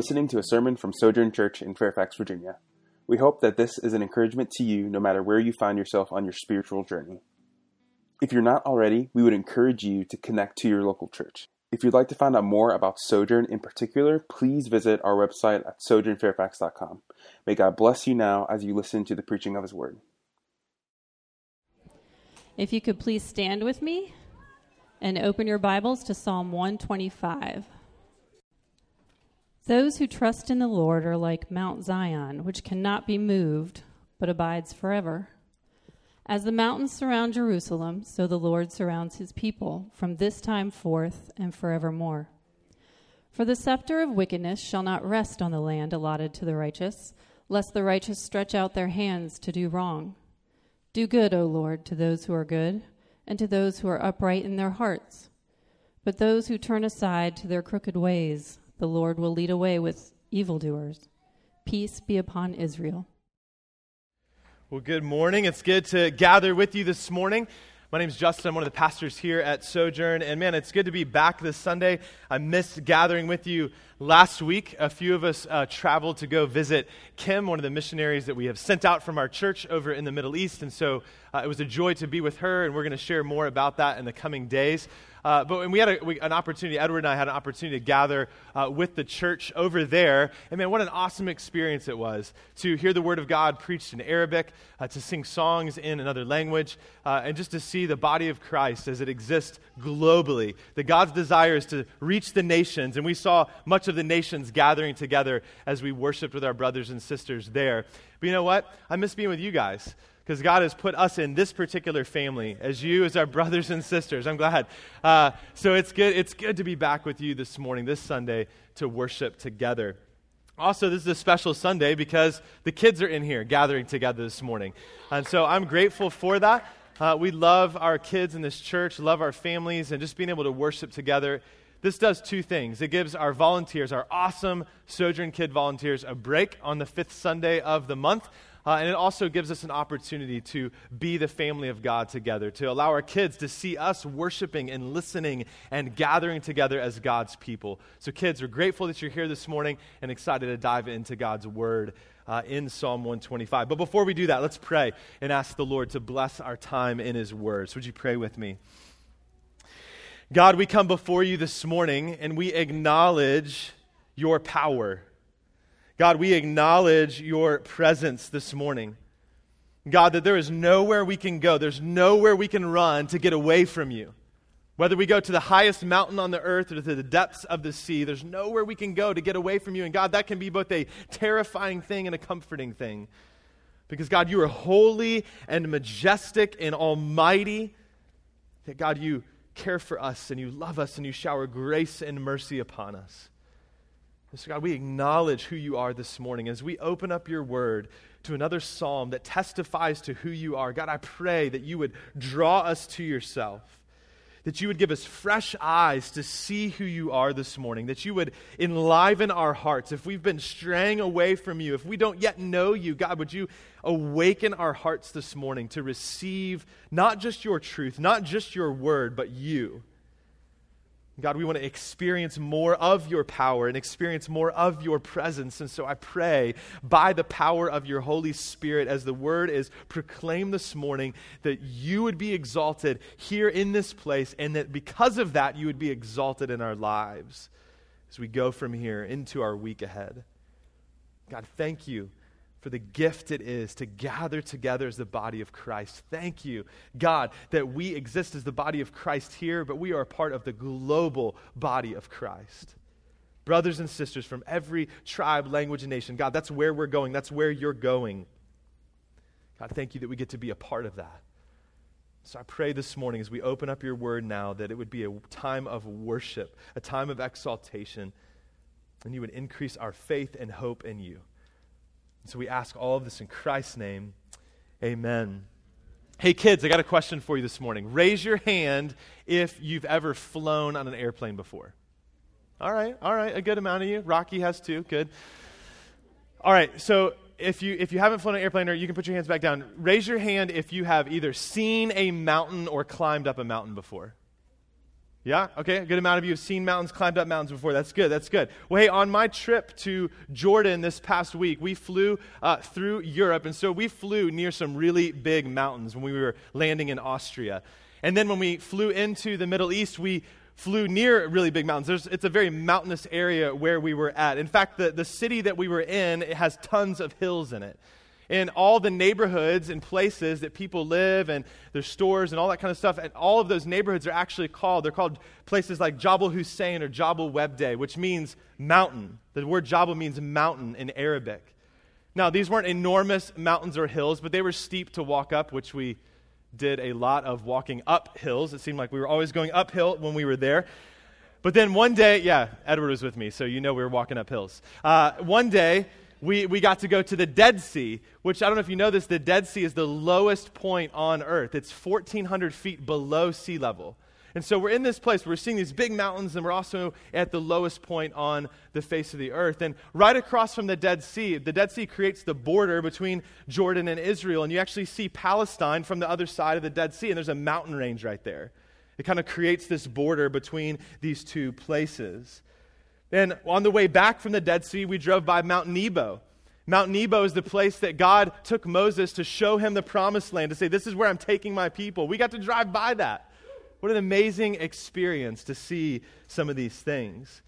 listening to a sermon from Sojourn Church in Fairfax, Virginia. We hope that this is an encouragement to you no matter where you find yourself on your spiritual journey. If you're not already, we would encourage you to connect to your local church. If you'd like to find out more about Sojourn in particular, please visit our website at sojournfairfax.com. May God bless you now as you listen to the preaching of His Word. If you could please stand with me and open your Bibles to Psalm 125. Those who trust in the Lord are like Mount Zion, which cannot be moved, but abides forever. As the mountains surround Jerusalem, so the Lord surrounds his people from this time forth and forevermore. For the scepter of wickedness shall not rest on the land allotted to the righteous, lest the righteous stretch out their hands to do wrong. Do good, O Lord, to those who are good, and to those who are upright in their hearts. But those who turn aside to their crooked ways, the Lord will lead away with evildoers. Peace be upon Israel. Well, good morning. It's good to gather with you this morning. My name is Justin. I'm one of the pastors here at Sojourn. And man, it's good to be back this Sunday. I missed gathering with you last week. A few of us uh, traveled to go visit Kim, one of the missionaries that we have sent out from our church over in the Middle East. And so uh, it was a joy to be with her, and we're going to share more about that in the coming days. Uh, but when we had a, we, an opportunity, Edward and I had an opportunity to gather uh, with the church over there. And man, what an awesome experience it was to hear the Word of God preached in Arabic, uh, to sing songs in another language, uh, and just to see the body of Christ as it exists globally. That God's desire is to reach the nations. And we saw much of the nations gathering together as we worshiped with our brothers and sisters there. But you know what? I miss being with you guys because God has put us in this particular family as you, as our brothers and sisters. I'm glad. Uh, so it's good. It's good to be back with you this morning, this Sunday, to worship together. Also, this is a special Sunday because the kids are in here gathering together this morning. And so I'm grateful for that. Uh, we love our kids in this church, love our families, and just being able to worship together. This does two things. It gives our volunteers, our awesome Sojourn Kid volunteers, a break on the fifth Sunday of the month. Uh, and it also gives us an opportunity to be the family of God together, to allow our kids to see us worshiping and listening and gathering together as God's people. So, kids, we're grateful that you're here this morning and excited to dive into God's word. Uh, in Psalm 125. But before we do that, let's pray and ask the Lord to bless our time in His Word. So, would you pray with me? God, we come before you this morning and we acknowledge your power. God, we acknowledge your presence this morning. God, that there is nowhere we can go, there's nowhere we can run to get away from you. Whether we go to the highest mountain on the earth or to the depths of the sea, there's nowhere we can go to get away from you. And God, that can be both a terrifying thing and a comforting thing. Because, God, you are holy and majestic and almighty. That, God, you care for us and you love us and you shower grace and mercy upon us. So, God, we acknowledge who you are this morning as we open up your word to another psalm that testifies to who you are. God, I pray that you would draw us to yourself, that you would give us fresh eyes to see who you are this morning, that you would enliven our hearts. If we've been straying away from you, if we don't yet know you, God, would you awaken our hearts this morning to receive not just your truth, not just your word, but you. God, we want to experience more of your power and experience more of your presence. And so I pray by the power of your Holy Spirit, as the word is proclaimed this morning, that you would be exalted here in this place, and that because of that, you would be exalted in our lives as we go from here into our week ahead. God, thank you for the gift it is to gather together as the body of Christ. Thank you, God, that we exist as the body of Christ here, but we are a part of the global body of Christ. Brothers and sisters from every tribe, language, and nation. God, that's where we're going. That's where you're going. God, thank you that we get to be a part of that. So I pray this morning as we open up your word now that it would be a time of worship, a time of exaltation, and you would increase our faith and hope in you. So we ask all of this in Christ's name. Amen. Hey, kids, I got a question for you this morning. Raise your hand if you've ever flown on an airplane before. All right, all right, a good amount of you. Rocky has two, Good. All right, so if you if you haven't flown an airplane, or you can put your hands back down. Raise your hand if you have either seen a mountain or climbed up a mountain before. Yeah? Okay, a good amount of you have seen mountains, climbed up mountains before. That's good, that's good. Well, hey, on my trip to Jordan this past week, we flew uh, through Europe, and so we flew near some really big mountains when we were landing in Austria. And then when we flew into the Middle East, we flew near really big mountains. There's, it's a very mountainous area where we were at. In fact, the, the city that we were in it has tons of hills in it in all the neighborhoods and places that people live and their stores and all that kind of stuff. And all of those neighborhoods are actually called, they're called places like Jabal Hussein or Jabal Weibdeh, which means mountain. The word Jabal means mountain in Arabic. Now, these weren't enormous mountains or hills, but they were steep to walk up, which we did a lot of walking up hills. It seemed like we were always going uphill when we were there. But then one day, yeah, Edward was with me, so you know we were walking up hills. Uh, one day, we, we got to go to the Dead Sea, which I don't know if you know this, the Dead Sea is the lowest point on earth. It's 1,400 feet below sea level. And so we're in this place, we're seeing these big mountains, and we're also at the lowest point on the face of the earth. And right across from the Dead Sea, the Dead Sea creates the border between Jordan and Israel. And you actually see Palestine from the other side of the Dead Sea, and there's a mountain range right there. It kind of creates this border between these two places. And on the way back from the Dead Sea, we drove by Mount Nebo. Mount Nebo is the place that God took Moses to show him the promised land, to say, This is where I'm taking my people. We got to drive by that. What an amazing experience to see some of these things.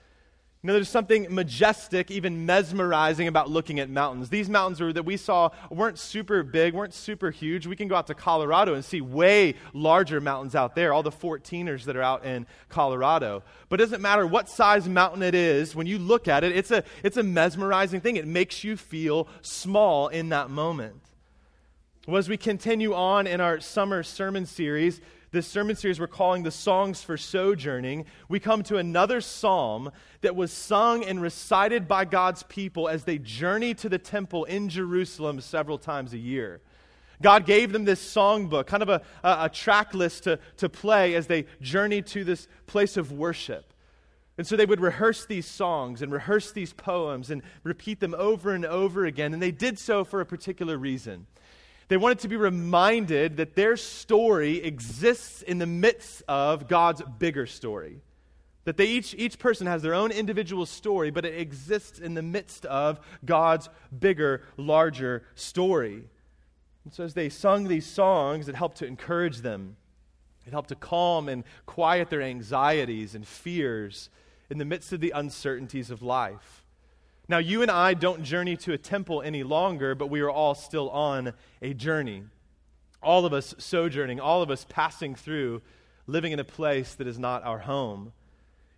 You know, there's something majestic, even mesmerizing about looking at mountains. These mountains were, that we saw weren't super big, weren't super huge. We can go out to Colorado and see way larger mountains out there, all the 14ers that are out in Colorado. But it doesn't matter what size mountain it is, when you look at it, it's a, it's a mesmerizing thing. It makes you feel small in that moment. Well, as we continue on in our summer sermon series, this sermon series we're calling the Songs for Sojourning, we come to another psalm that was sung and recited by God's people as they journey to the temple in Jerusalem several times a year. God gave them this songbook, kind of a, a, a track list to, to play as they journey to this place of worship. And so they would rehearse these songs and rehearse these poems and repeat them over and over again. And they did so for a particular reason. They wanted to be reminded that their story exists in the midst of God's bigger story. That they each, each person has their own individual story, but it exists in the midst of God's bigger, larger story. And so as they sung these songs, it helped to encourage them. It helped to calm and quiet their anxieties and fears in the midst of the uncertainties of life. Now, you and I don't journey to a temple any longer, but we are all still on a journey. All of us sojourning, all of us passing through, living in a place that is not our home.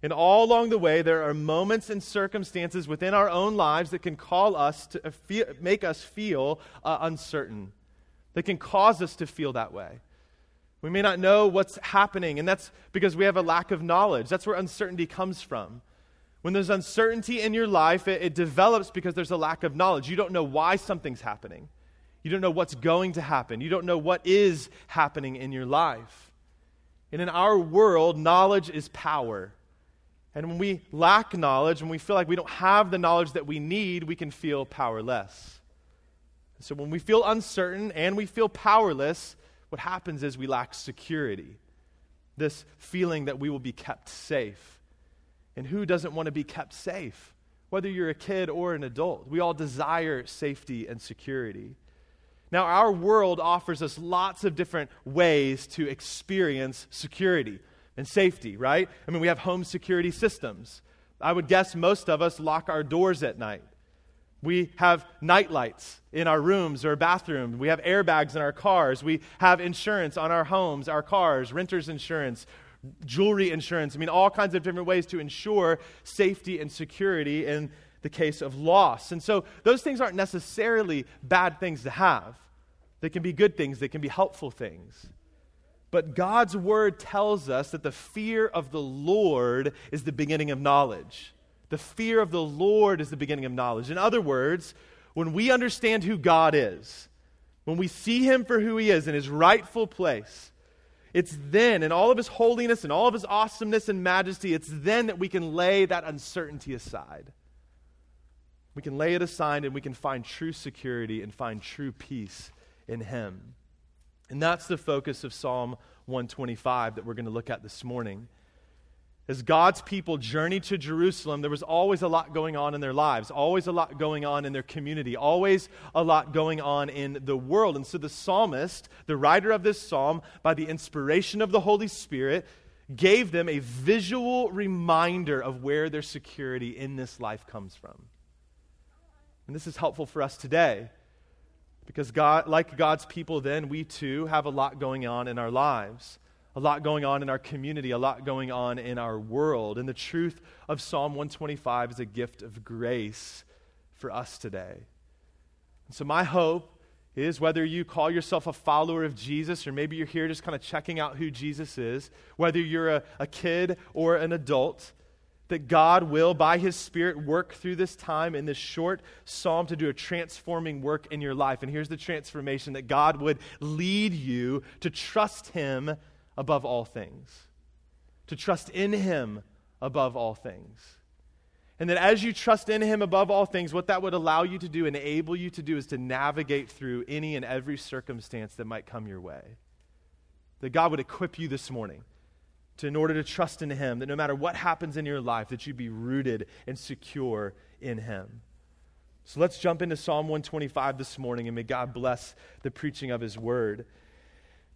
And all along the way, there are moments and circumstances within our own lives that can call us to feel, make us feel uh, uncertain, that can cause us to feel that way. We may not know what's happening, and that's because we have a lack of knowledge. That's where uncertainty comes from. When there's uncertainty in your life, it, it, develops because there's a lack of knowledge. You don't know why something's happening. You don't know what's going to happen. You don't know what is happening in your life. And in our world, knowledge is power. And when we lack knowledge, when we feel like we don't have the knowledge that we need, we can feel powerless. So when we feel uncertain and we feel powerless, what happens is we lack security. This feeling that we will be kept safe. And who doesn't want to be kept safe? Whether you're a kid or an adult, we all desire safety and security. Now, our world offers us lots of different ways to experience security and safety, right? I mean, we have home security systems. I would guess most of us lock our doors at night. We have night lights in our rooms or bathrooms. We have airbags in our cars. We have insurance on our homes, our cars, renter's insurance, jewelry insurance. I mean, all kinds of different ways to ensure safety and security in the case of loss. And so those things aren't necessarily bad things to have. They can be good things, they can be helpful things. But God's word tells us that the fear of the Lord is the beginning of knowledge. The fear of the Lord is the beginning of knowledge. In other words, when we understand who God is, when we see him for who he is in his rightful place, it's then, in all of his holiness and all of his awesomeness and majesty, it's then that we can lay that uncertainty aside. We can lay it aside and we can find true security and find true peace in him. And that's the focus of Psalm 125 that we're going to look at this morning. As God's people journeyed to Jerusalem, there was always a lot going on in their lives, always a lot going on in their community, always a lot going on in the world. And so the psalmist, the writer of this psalm, by the inspiration of the Holy Spirit, gave them a visual reminder of where their security in this life comes from. And this is helpful for us today because God, like God's people then, we too have a lot going on in our lives a lot going on in our community, a lot going on in our world. And the truth of Psalm 125 is a gift of grace for us today. And so, my hope is whether you call yourself a follower of Jesus, or maybe you're here just kind of checking out who Jesus is, whether you're a, a kid or an adult, that God will, by His Spirit, work through this time in this short psalm to do a transforming work in your life. And here's the transformation that God would lead you to trust Him above all things, to trust in Him above all things. And that as you trust in Him above all things, what that would allow you to do, enable you to do, is to navigate through any and every circumstance that might come your way. That God would equip you this morning to, in order to trust in Him, that no matter what happens in your life, that you be rooted and secure in Him. So let's jump into Psalm 125 this morning, and may God bless the preaching of His word.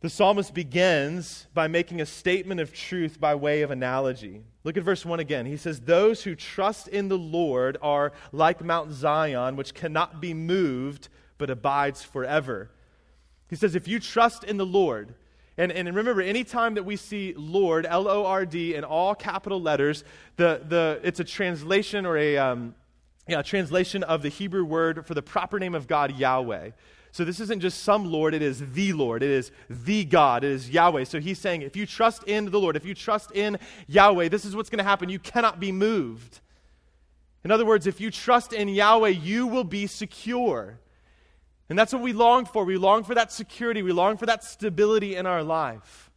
The psalmist begins by making a statement of truth by way of analogy. Look at verse 1 again. He says, Those who trust in the Lord are like Mount Zion, which cannot be moved, but abides forever. He says, If you trust in the Lord, and, and remember, anytime that we see Lord, L O R D, in all capital letters, the, the, it's a translation or a um, yeah, translation of the Hebrew word for the proper name of God, Yahweh. So this isn't just some Lord, it is the Lord. It is the God. It is Yahweh. So he's saying, if you trust in the Lord, if you trust in Yahweh, this is what's going to happen. You cannot be moved. In other words, if you trust in Yahweh, you will be secure. And that's what we long for. We long for that security, we long for that stability in our life.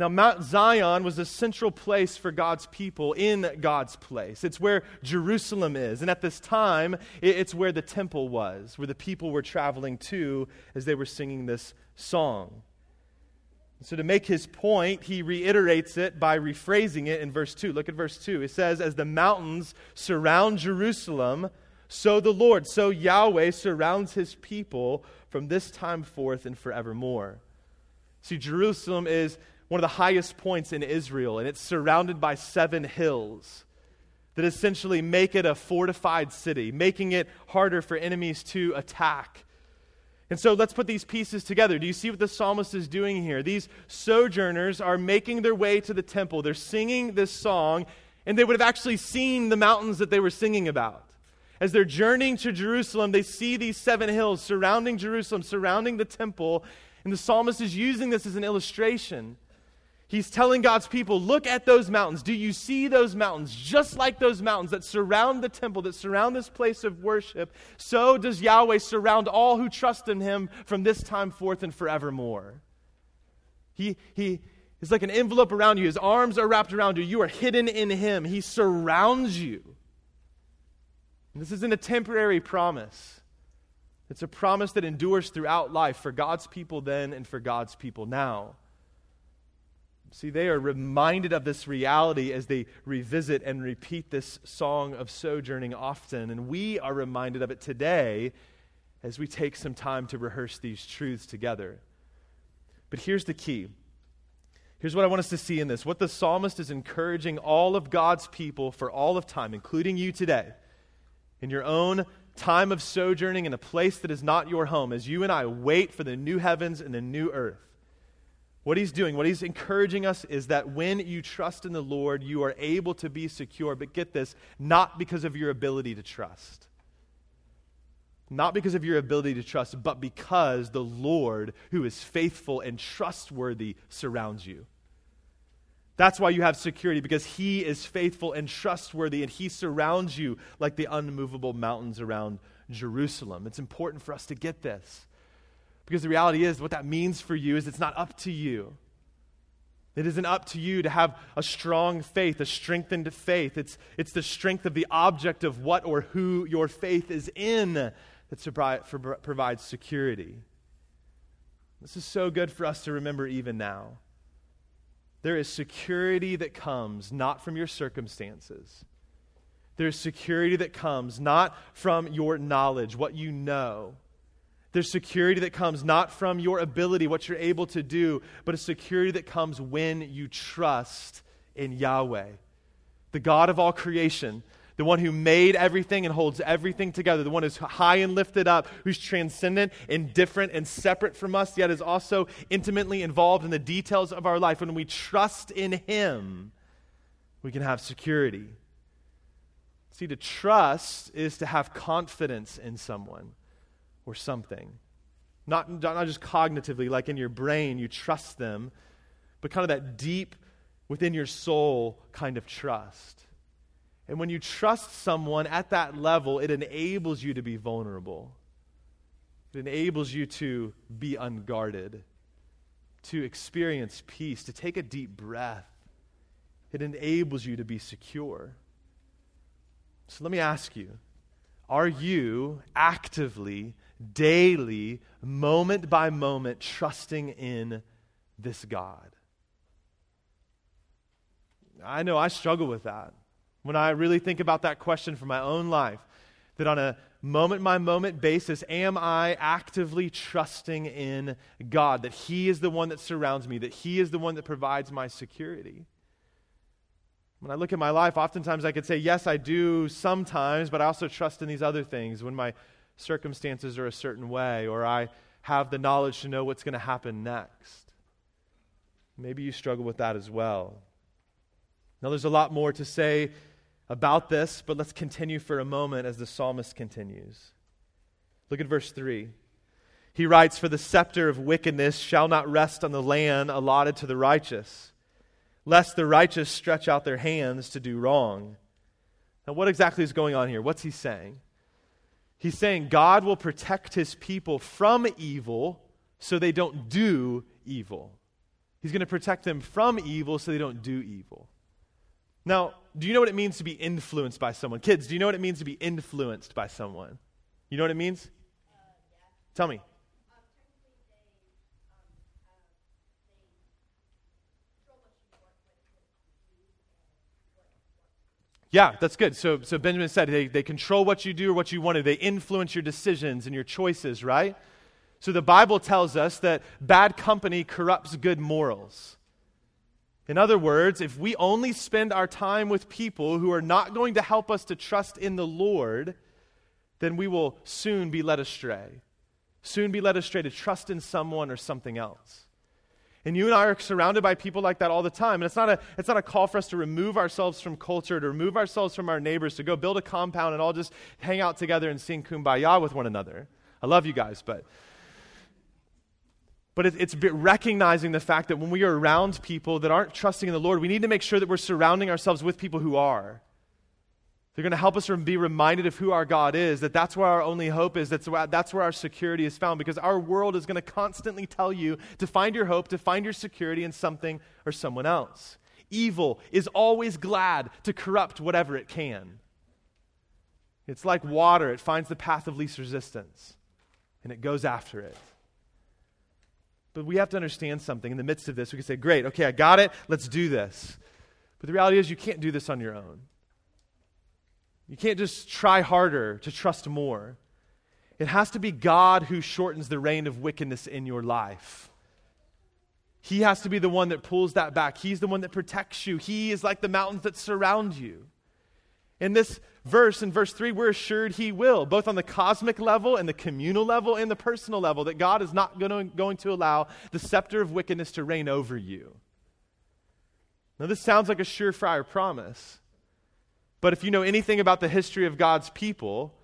Now, Mount Zion was a central place for God's people in God's place. It's where Jerusalem is. And at this time, it's where the temple was, where the people were traveling to as they were singing this song. So, to make his point, he reiterates it by rephrasing it in verse 2. Look at verse 2. It says, As the mountains surround Jerusalem, so the Lord, so Yahweh surrounds his people from this time forth and forevermore. See, Jerusalem is one of the highest points in Israel, and it's surrounded by seven hills that essentially make it a fortified city, making it harder for enemies to attack. And so let's put these pieces together. Do you see what the psalmist is doing here? These sojourners are making their way to the temple. They're singing this song, and they would have actually seen the mountains that they were singing about. As they're journeying to Jerusalem, they see these seven hills surrounding Jerusalem, surrounding the temple, and the psalmist is using this as an illustration He's telling God's people, look at those mountains. Do you see those mountains? Just like those mountains that surround the temple, that surround this place of worship, so does Yahweh surround all who trust in him from this time forth and forevermore. He, he is like an envelope around you. His arms are wrapped around you. You are hidden in him. He surrounds you. And this isn't a temporary promise. It's a promise that endures throughout life for God's people then and for God's people now. See, they are reminded of this reality as they revisit and repeat this song of sojourning often. And we are reminded of it today as we take some time to rehearse these truths together. But here's the key. Here's what I want us to see in this what the psalmist is encouraging all of God's people for all of time, including you today, in your own time of sojourning in a place that is not your home, as you and I wait for the new heavens and the new earth. What he's doing, what he's encouraging us is that when you trust in the Lord, you are able to be secure. But get this, not because of your ability to trust. Not because of your ability to trust, but because the Lord, who is faithful and trustworthy, surrounds you. That's why you have security, because He is faithful and trustworthy, and He surrounds you like the unmovable mountains around Jerusalem. It's important for us to get this. Because the reality is, what that means for you is it's not up to you. It isn't up to you to have a strong faith, a strengthened faith. It's, it's the strength of the object of what or who your faith is in that provides security. This is so good for us to remember even now. There is security that comes not from your circumstances. There's security that comes not from your knowledge, what you know. There's security that comes not from your ability, what you're able to do, but a security that comes when you trust in Yahweh, the God of all creation, the one who made everything and holds everything together, the one who's high and lifted up, who's transcendent and different and separate from us, yet is also intimately involved in the details of our life. When we trust in Him, we can have security. See, to trust is to have confidence in someone or something. Not, not just cognitively, like in your brain, you trust them, but kind of that deep within your soul kind of trust. And when you trust someone at that level, it enables you to be vulnerable. It enables you to be unguarded, to experience peace, to take a deep breath. It enables you to be secure. So let me ask you are you actively, daily, moment by moment trusting in this God? I know I struggle with that when I really think about that question for my own life, that on a moment by moment basis, am I actively trusting in God, that He is the one that surrounds me, that He is the one that provides my security? When I look at my life, oftentimes I could say, yes, I do sometimes, but I also trust in these other things when my circumstances are a certain way or I have the knowledge to know what's going to happen next. Maybe you struggle with that as well. Now, there's a lot more to say about this, but let's continue for a moment as the psalmist continues. Look at verse 3. He writes, For the scepter of wickedness shall not rest on the land allotted to the righteous, lest the righteous stretch out their hands to do wrong. Now, what exactly is going on here? What's he saying? He's saying God will protect his people from evil so they don't do evil. He's going to protect them from evil so they don't do evil. Now, do you know what it means to be influenced by someone? Kids, do you know what it means to be influenced by someone? You know what it means? Uh, yeah. Tell me. Yeah, that's good. So, so Benjamin said they, they control what you do or what you want to. They influence your decisions and your choices, right? So the Bible tells us that bad company corrupts good morals. In other words, if we only spend our time with people who are not going to help us to trust in the Lord, then we will soon be led astray. Soon be led astray to trust in someone or something else. And you and I are surrounded by people like that all the time. And it's not, a, it's not a call for us to remove ourselves from culture, to remove ourselves from our neighbors, to go build a compound and all just hang out together and sing kumbaya with one another. I love you guys, but but it's recognizing the fact that when we are around people that aren't trusting in the Lord, we need to make sure that we're surrounding ourselves with people who are. They're going to help us be reminded of who our God is, that that's where our only hope is, that's where, that's where our security is found, because our world is going to constantly tell you to find your hope, to find your security in something or someone else. Evil is always glad to corrupt whatever it can. It's like water, it finds the path of least resistance, and it goes after it. But we have to understand something in the midst of this. We can say, Great, okay, I got it, let's do this. But the reality is, you can't do this on your own. You can't just try harder to trust more. It has to be God who shortens the reign of wickedness in your life. He has to be the one that pulls that back. He's the one that protects you. He is like the mountains that surround you. In this verse, in verse 3, we're assured He will, both on the cosmic level and the communal level and the personal level, that God is not going to, going to allow the scepter of wickedness to reign over you. Now, this sounds like a surefire promise, but if you know anything about the history of God's people,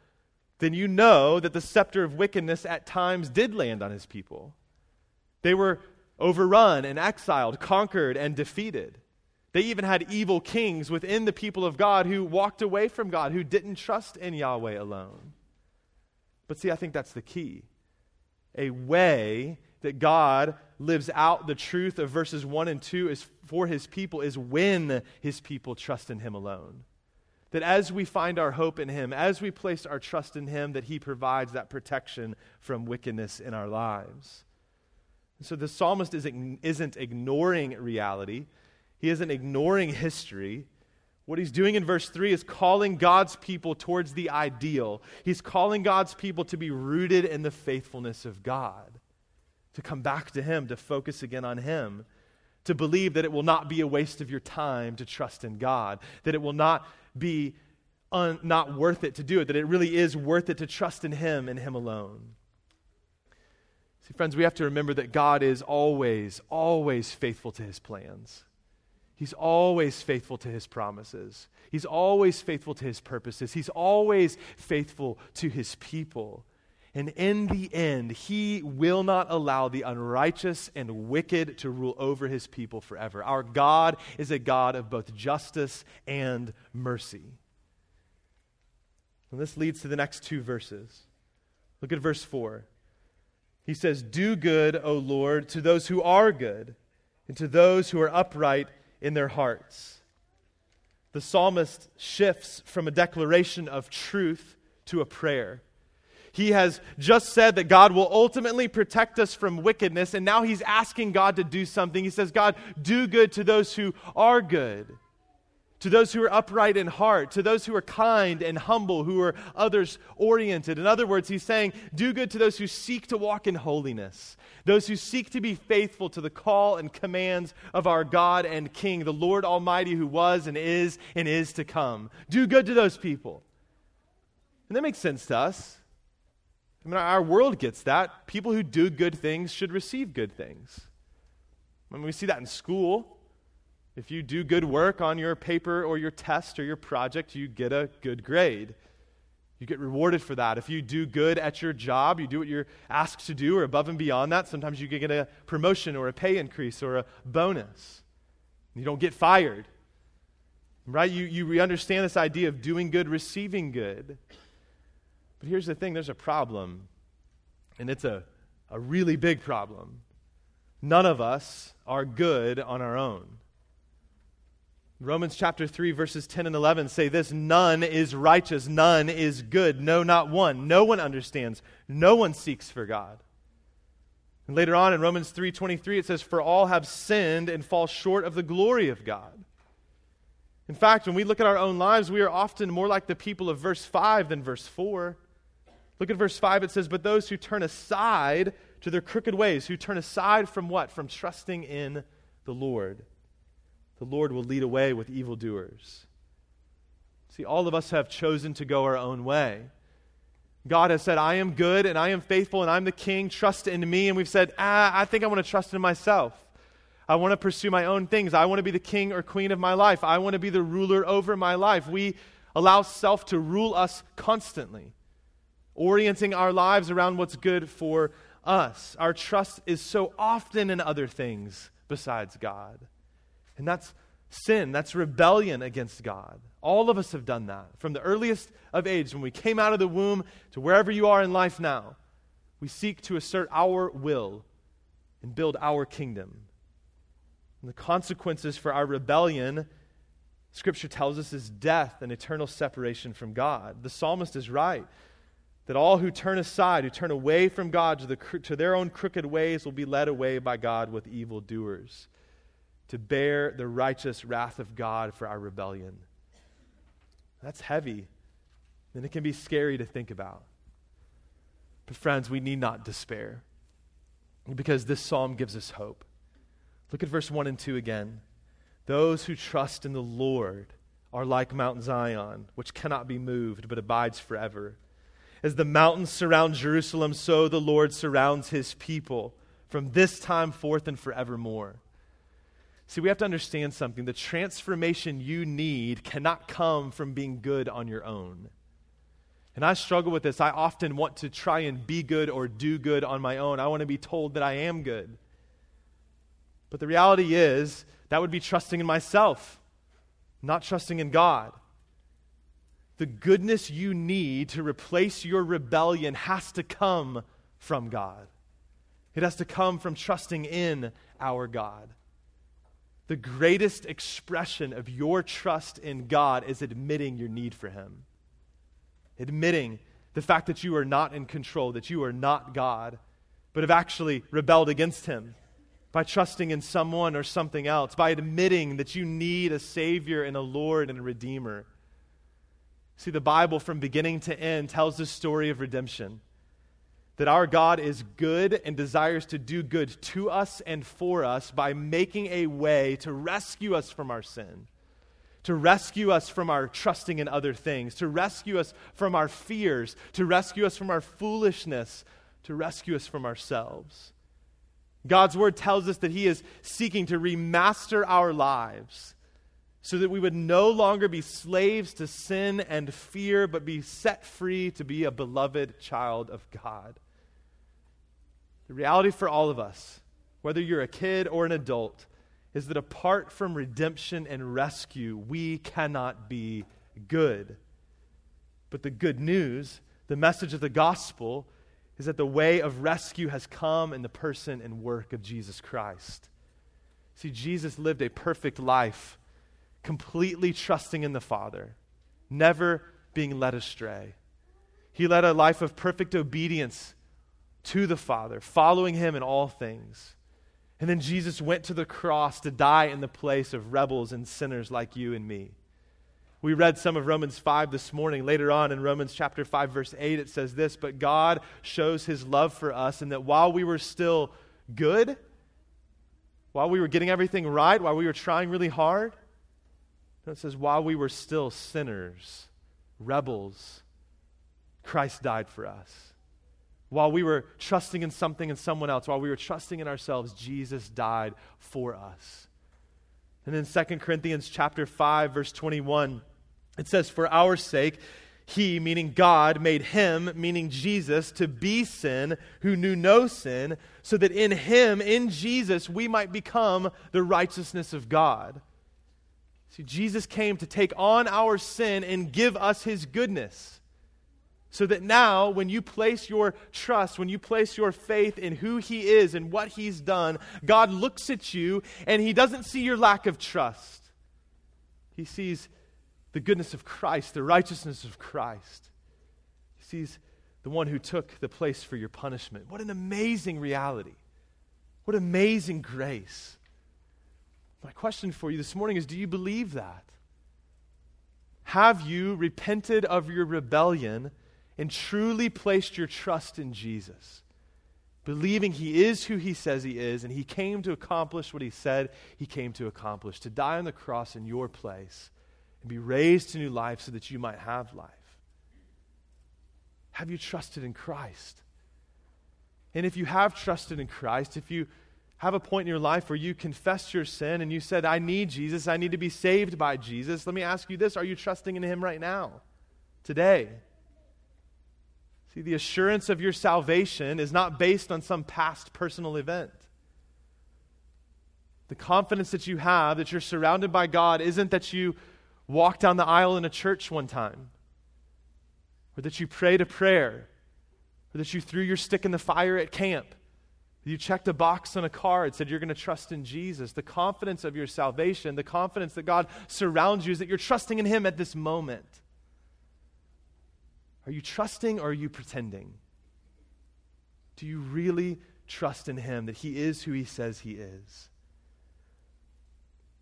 then you know that the scepter of wickedness at times did land on His people. They were overrun and exiled, conquered and defeated. They even had evil kings within the people of God who walked away from God, who didn't trust in Yahweh alone. But see, I think that's the key. A way that God lives out the truth of verses 1 and 2 is for his people is when his people trust in him alone. That as we find our hope in him, as we place our trust in him, that he provides that protection from wickedness in our lives. So the psalmist isn't ignoring reality, he isn't ignoring history. What he's doing in verse 3 is calling God's people towards the ideal. He's calling God's people to be rooted in the faithfulness of God, to come back to Him, to focus again on Him, to believe that it will not be a waste of your time to trust in God, that it will not be un, not worth it to do it, that it really is worth it to trust in Him and Him alone. See, friends, we have to remember that God is always, always faithful to His plans. He's always faithful to his promises. He's always faithful to his purposes. He's always faithful to his people. And in the end, he will not allow the unrighteous and wicked to rule over his people forever. Our God is a God of both justice and mercy. And this leads to the next two verses. Look at verse 4. He says, Do good, O Lord, to those who are good, and to those who are upright in their hearts. The psalmist shifts from a declaration of truth to a prayer. He has just said that God will ultimately protect us from wickedness, and now he's asking God to do something. He says, God, do good to those who are good to those who are upright in heart, to those who are kind and humble, who are others oriented. In other words, he's saying, do good to those who seek to walk in holiness, those who seek to be faithful to the call and commands of our God and King, the Lord Almighty who was and is and is to come. Do good to those people. And that makes sense to us. I mean, our world gets that. People who do good things should receive good things. I mean, we see that in school. If you do good work on your paper or your test or your project, you get a good grade. You get rewarded for that. If you do good at your job, you do what you're asked to do, or above and beyond that, sometimes you get a promotion or a pay increase or a bonus. You don't get fired. Right? You, you understand this idea of doing good, receiving good. But here's the thing there's a problem, and it's a, a really big problem. None of us are good on our own. Romans chapter 3, verses 10 and 11 say this None is righteous, none is good, no, not one. No one understands, no one seeks for God. And later on in Romans 3:23 it says for all have sinned and fall short of the glory of God. In fact, when we look at our own lives, we are often more like the people of verse 5 than verse 4. Look at verse 5 it says but those who turn aside to their crooked ways, who turn aside from what? From trusting in the Lord the Lord will lead away with evildoers. See, all of us have chosen to go our own way. God has said, I am good and I am faithful and I'm the king. Trust in me. And we've said, ah, I think I want to trust in myself. I want to pursue my own things. I want to be the king or queen of my life. I want to be the ruler over my life. We allow self to rule us constantly, orienting our lives around what's good for us. Our trust is so often in other things besides God. And that's sin, that's rebellion against God. All of us have done that. From the earliest of age, when we came out of the womb to wherever you are in life now, we seek to assert our will and build our kingdom. And the consequences for our rebellion, Scripture tells us, is death and eternal separation from God. The psalmist is right that all who turn aside, who turn away from God to, the, to their own crooked ways, will be led away by God with evil doers to bear the righteous wrath of God for our rebellion. That's heavy, and it can be scary to think about. But, friends, we need not despair because this psalm gives us hope. Look at verse 1 and 2 again. Those who trust in the Lord are like Mount Zion, which cannot be moved but abides forever. As the mountains surround Jerusalem, so the Lord surrounds his people from this time forth and forevermore. See, we have to understand something. The transformation you need cannot come from being good on your own. And I struggle with this. I often want to try and be good or do good on my own. I want to be told that I am good. But the reality is, that would be trusting in myself, not trusting in God. The goodness you need to replace your rebellion has to come from God. It has to come from trusting in our God. The greatest expression of your trust in God is admitting your need for Him. Admitting the fact that you are not in control, that you are not God, but have actually rebelled against Him by trusting in someone or something else, by admitting that you need a Savior and a Lord and a Redeemer. See, the Bible from beginning to end tells the story of redemption. That our God is good and desires to do good to us and for us by making a way to rescue us from our sin, to rescue us from our trusting in other things, to rescue us from our fears, to rescue us from our foolishness, to rescue us from ourselves. God's word tells us that He is seeking to remaster our lives so that we would no longer be slaves to sin and fear, but be set free to be a beloved child of God. The reality for all of us, whether you're a kid or an adult, is that apart from redemption and rescue, we cannot be good. But the good news, the message of the gospel, is that the way of rescue has come in the person and work of Jesus Christ. See, Jesus lived a perfect life, completely trusting in the Father, never being led astray. He led a life of perfect obedience to the Father, following Him in all things. And then Jesus went to the cross to die in the place of rebels and sinners like you and me. We read some of Romans 5 this morning. Later on in Romans chapter 5, verse 8, it says this But God shows his love for us, and that while we were still good, while we were getting everything right, while we were trying really hard, it says, while we were still sinners, rebels, Christ died for us. While we were trusting in something and someone else, while we were trusting in ourselves, Jesus died for us. And in 2 Corinthians chapter 5 verse 21 it says, For our sake, he, meaning God, made him, meaning Jesus, to be sin who knew no sin, so that in him, in Jesus, we might become the righteousness of God. See, Jesus came to take on our sin and give us his goodness. So that now, when you place your trust, when you place your faith in who he is and what he's done, God looks at you and he doesn't see your lack of trust. He sees the goodness of Christ, the righteousness of Christ. He sees the one who took the place for your punishment. What an amazing reality. What amazing grace. My question for you this morning is do you believe that? Have you repented of your rebellion and truly placed your trust in Jesus? Believing he is who he says he is, and he came to accomplish what he said he came to accomplish to die on the cross in your place and be raised to new life so that you might have life? Have you trusted in Christ? And if you have trusted in Christ, if you have a point in your life where you confess your sin and you said, I need Jesus, I need to be saved by Jesus, let me ask you this are you trusting in Him right now, today? See, the assurance of your salvation is not based on some past personal event. The confidence that you have that you're surrounded by God isn't that you walked down the aisle in a church one time, or that you prayed a prayer, or that you threw your stick in the fire at camp. You checked a box on a card, said you're going to trust in Jesus. The confidence of your salvation, the confidence that God surrounds you, is that you're trusting in Him at this moment. Are you trusting or are you pretending? Do you really trust in Him that He is who He says He is?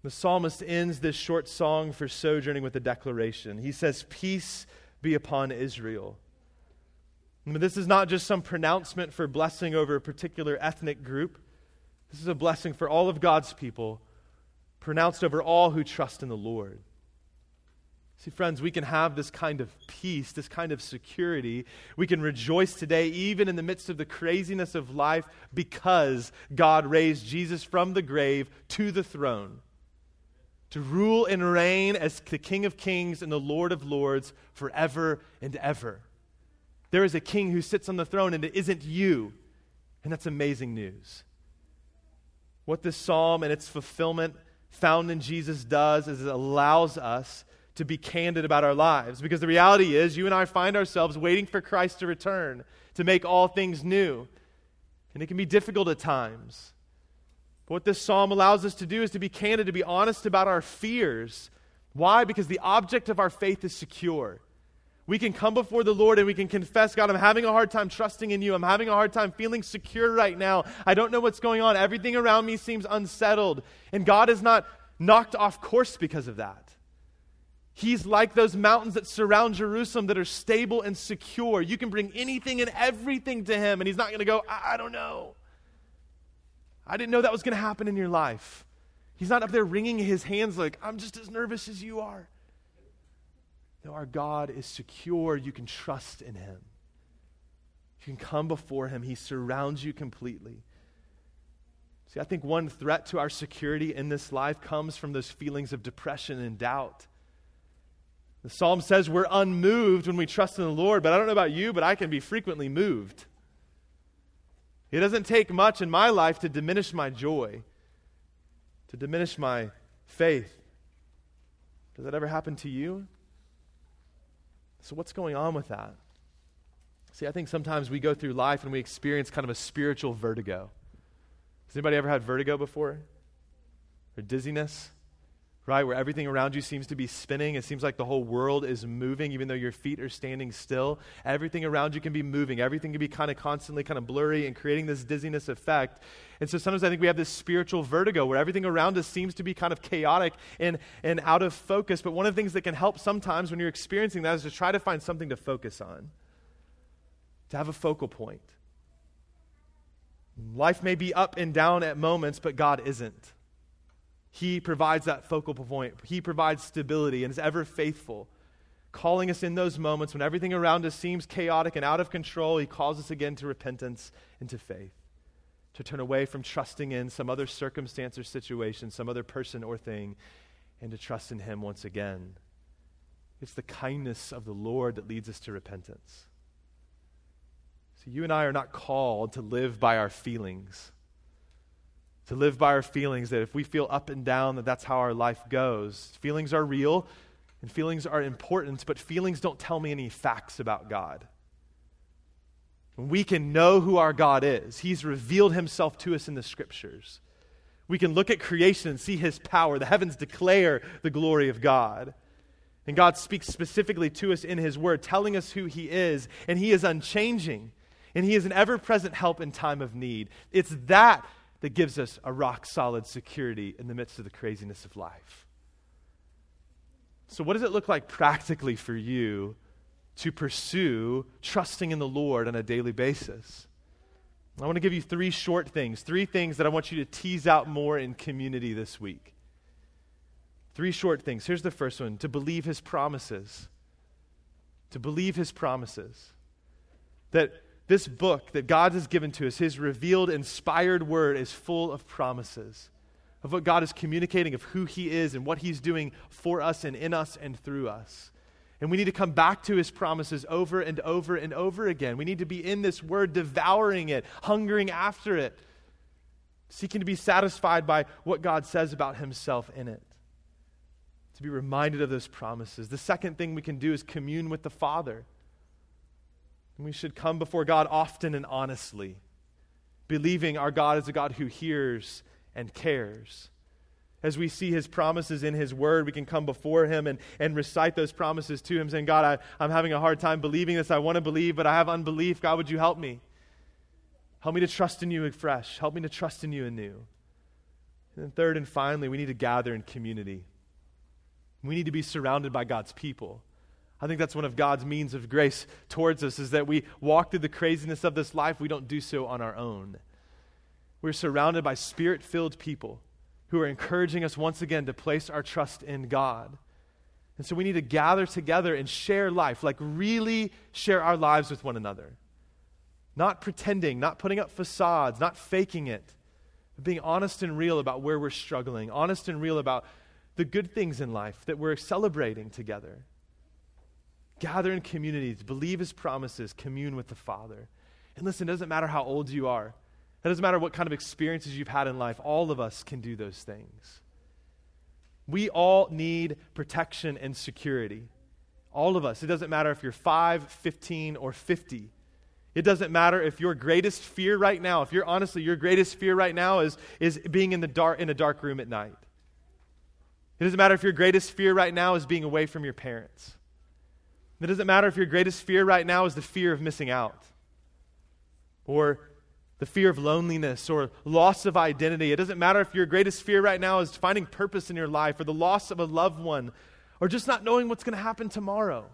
The psalmist ends this short song for sojourning with a declaration. He says, Peace be upon Israel. But this is not just some pronouncement for blessing over a particular ethnic group. This is a blessing for all of God's people, pronounced over all who trust in the Lord. See, friends, we can have this kind of peace, this kind of security. We can rejoice today, even in the midst of the craziness of life, because God raised Jesus from the grave to the throne to rule and reign as the King of Kings and the Lord of Lords forever and ever. There is a king who sits on the throne, and it isn't you. And that's amazing news. What this psalm and its fulfillment found in Jesus does is it allows us to be candid about our lives. Because the reality is, you and I find ourselves waiting for Christ to return to make all things new. And it can be difficult at times. But what this psalm allows us to do is to be candid, to be honest about our fears. Why? Because the object of our faith is secure. We can come before the Lord and we can confess, God, I'm having a hard time trusting in you. I'm having a hard time feeling secure right now. I don't know what's going on. Everything around me seems unsettled. And God is not knocked off course because of that. He's like those mountains that surround Jerusalem that are stable and secure. You can bring anything and everything to Him, and He's not going to go, I-, I don't know. I didn't know that was going to happen in your life. He's not up there wringing his hands like, I'm just as nervous as you are. Our God is secure. You can trust in Him. You can come before Him. He surrounds you completely. See, I think one threat to our security in this life comes from those feelings of depression and doubt. The psalm says we're unmoved when we trust in the Lord, but I don't know about you, but I can be frequently moved. It doesn't take much in my life to diminish my joy, to diminish my faith. Does that ever happen to you? So, what's going on with that? See, I think sometimes we go through life and we experience kind of a spiritual vertigo. Has anybody ever had vertigo before? Or dizziness? Right? Where everything around you seems to be spinning. It seems like the whole world is moving, even though your feet are standing still. Everything around you can be moving. Everything can be kind of constantly kind of blurry and creating this dizziness effect. And so sometimes I think we have this spiritual vertigo where everything around us seems to be kind of chaotic and, and out of focus. But one of the things that can help sometimes when you're experiencing that is to try to find something to focus on, to have a focal point. Life may be up and down at moments, but God isn't. He provides that focal point. He provides stability and is ever faithful, calling us in those moments when everything around us seems chaotic and out of control. He calls us again to repentance and to faith, to turn away from trusting in some other circumstance or situation, some other person or thing, and to trust in Him once again. It's the kindness of the Lord that leads us to repentance. So, you and I are not called to live by our feelings to live by our feelings, that if we feel up and down, that that's how our life goes. Feelings are real and feelings are important, but feelings don't tell me any facts about God. We can know who our God is. He's revealed himself to us in the scriptures. We can look at creation and see his power. The heavens declare the glory of God. And God speaks specifically to us in his word, telling us who he is, and he is unchanging, and he is an ever present help in time of need. It's that that gives us a rock solid security in the midst of the craziness of life. So, what does it look like practically for you to pursue trusting in the Lord on a daily basis? I want to give you three short things, three things that I want you to tease out more in community this week. Three short things. Here's the first one to believe his promises. To believe his promises. That this book that God has given to us, His revealed, inspired word, is full of promises of what God is communicating, of who He is and what He's doing for us and in us and through us. And we need to come back to His promises over and over and over again. We need to be in this word, devouring it, hungering after it, seeking to be satisfied by what God says about Himself in it. To be reminded of those promises. The second thing we can do is commune with the Father. And we should come before God often and honestly, believing our God is a God who hears and cares. As we see his promises in his word, we can come before him and, and recite those promises to him, saying, God, I, I'm having a hard time believing this. I want to believe, but I have unbelief. God, would you help me? Help me to trust in you afresh. Help me to trust in you anew. And then, third and finally, we need to gather in community. We need to be surrounded by God's people. I think that's one of God's means of grace towards us is that we walk through the craziness of this life. We don't do so on our own. We're surrounded by spirit filled people who are encouraging us once again to place our trust in God. And so we need to gather together and share life, like really share our lives with one another. Not pretending, not putting up facades, not faking it, but being honest and real about where we're struggling, honest and real about the good things in life that we're celebrating together. Gather in communities, believe his promises, commune with the Father. And listen, it doesn't matter how old you are, it doesn't matter what kind of experiences you've had in life, all of us can do those things. We all need protection and security. All of us. It doesn't matter if you're 5, 15, or 50. It doesn't matter if your greatest fear right now, if you're honestly, your greatest fear right now is, is being in, the dark, in a dark room at night. It doesn't matter if your greatest fear right now is being away from your parents. It doesn't matter if your greatest fear right now is the fear of missing out or the fear of loneliness or loss of identity. It doesn't matter if your greatest fear right now is finding purpose in your life or the loss of a loved one or just not knowing what's going to happen tomorrow.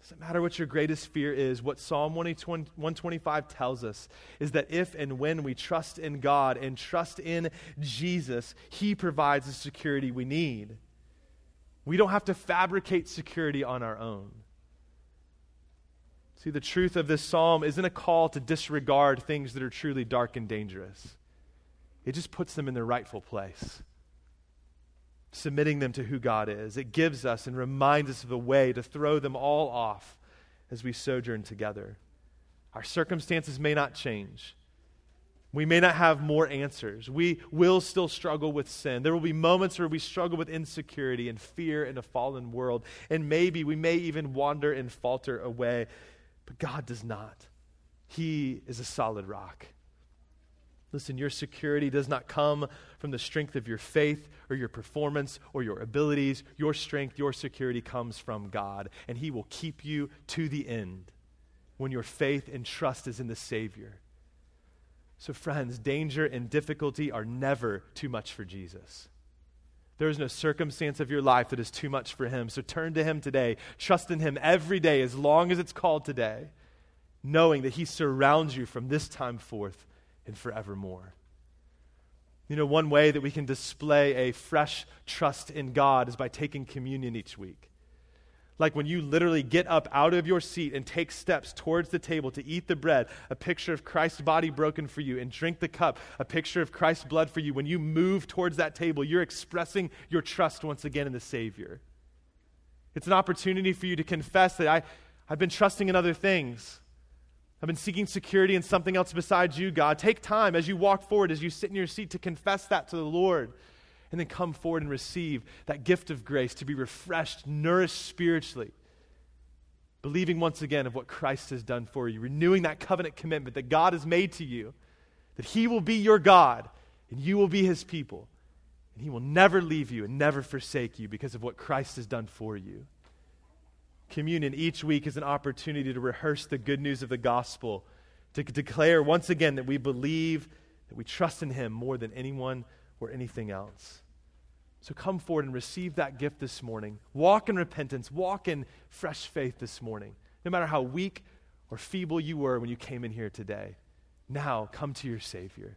It doesn't matter what your greatest fear is. What Psalm 125 tells us is that if and when we trust in God and trust in Jesus, He provides the security we need. We don't have to fabricate security on our own. See, the truth of this psalm isn't a call to disregard things that are truly dark and dangerous, it just puts them in their rightful place. Submitting them to who God is. It gives us and reminds us of a way to throw them all off as we sojourn together. Our circumstances may not change. We may not have more answers. We will still struggle with sin. There will be moments where we struggle with insecurity and fear in a fallen world. And maybe we may even wander and falter away. But God does not. He is a solid rock. Listen, your security does not come from the strength of your faith or your performance or your abilities. Your strength, your security comes from God, and He will keep you to the end when your faith and trust is in the Savior. So, friends, danger and difficulty are never too much for Jesus. There is no circumstance of your life that is too much for Him. So turn to Him today. Trust in Him every day, as long as it's called today, knowing that He surrounds you from this time forth and forevermore. You know, one way that we can display a fresh trust in God is by taking communion each week like when you literally get up out of your seat and take steps towards the table to eat the bread, a picture of Christ's body broken for you, and drink the cup, a picture of Christ's blood for you. When you move towards that table, you're expressing your trust once again in the Savior. It's an opportunity for you to confess that I, I've been trusting in other things. I've been seeking security in something else besides you, God. Take time as you walk forward, as you sit in your seat, to confess that to the Lord and then come forward and receive that gift of grace to be refreshed, nourished spiritually. Believing once again of what Christ has done for you, renewing that covenant commitment that God has made to you, that He will be your God and you will be His people. And He will never leave you and never forsake you because of what Christ has done for you. Communion each week is an opportunity to rehearse the good news of the gospel, to declare once again that we believe, that we trust in Him more than anyone or anything else. So come forward and receive that gift this morning. Walk in repentance, walk in fresh faith this morning. No matter how weak or feeble you were when you came in here today, now come to your Savior.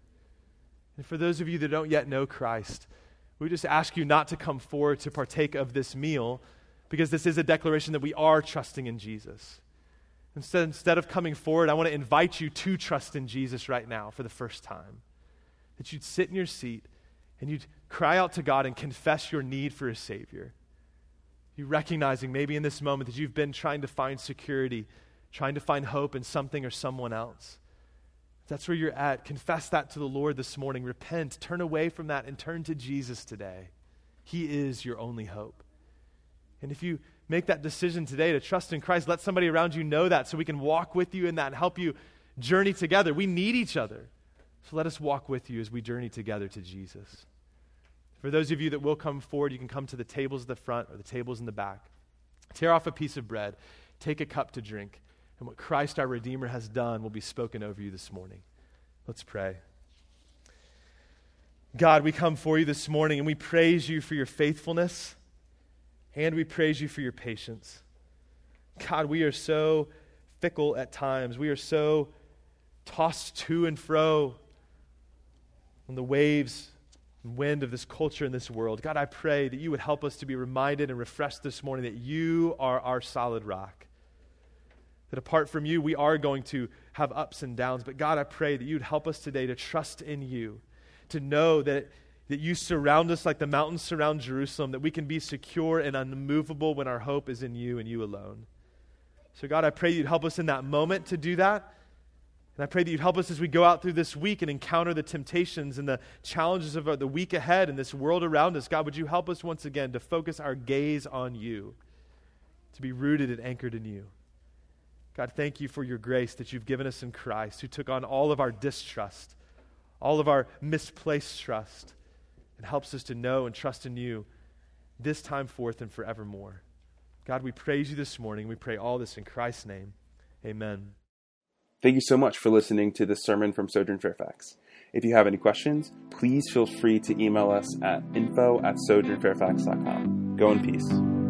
And for those of you that don't yet know Christ, we just ask you not to come forward to partake of this meal because this is a declaration that we are trusting in Jesus. Instead, instead of coming forward, I want to invite you to trust in Jesus right now for the first time. That you'd sit in your seat and you'd cry out to God and confess your need for a Savior. You recognizing maybe in this moment that you've been trying to find security, trying to find hope in something or someone else. That's where you're at. Confess that to the Lord this morning. Repent, turn away from that, and turn to Jesus today. He is your only hope. And if you make that decision today to trust in Christ, let somebody around you know that so we can walk with you in that and help you journey together. We need each other. So let us walk with you as we journey together to Jesus. For those of you that will come forward, you can come to the tables at the front or the tables in the back. Tear off a piece of bread, take a cup to drink, and what Christ our Redeemer has done will be spoken over you this morning. Let's pray. God, we come for you this morning and we praise you for your faithfulness and we praise you for your patience. God, we are so fickle at times. We are so tossed to and fro on the waves wind of this culture in this world. God, I pray that you would help us to be reminded and refreshed this morning that you are our solid rock. That apart from you, we are going to have ups and downs. But God, I pray that you'd help us today to trust in you, to know that, that you surround us like the mountains surround Jerusalem, that we can be secure and unmovable when our hope is in you and you alone. So, God, I pray you'd help us in that moment to do that. And I pray that you'd help us as we go out through this week and encounter the temptations and the challenges of the week ahead and this world around us. God, would you help us once again to focus our gaze on you, to be rooted and anchored in you? God, thank you for your grace that you've given us in Christ, who took on all of our distrust, all of our misplaced trust, and helps us to know and trust in you this time forth and forevermore. God, we praise you this morning. We pray all this in Christ's name. Amen. Thank you so much for listening to this sermon from Sojourn Fairfax. If you have any questions, please feel free to email us at info at sojournfairfax.com. Go in peace.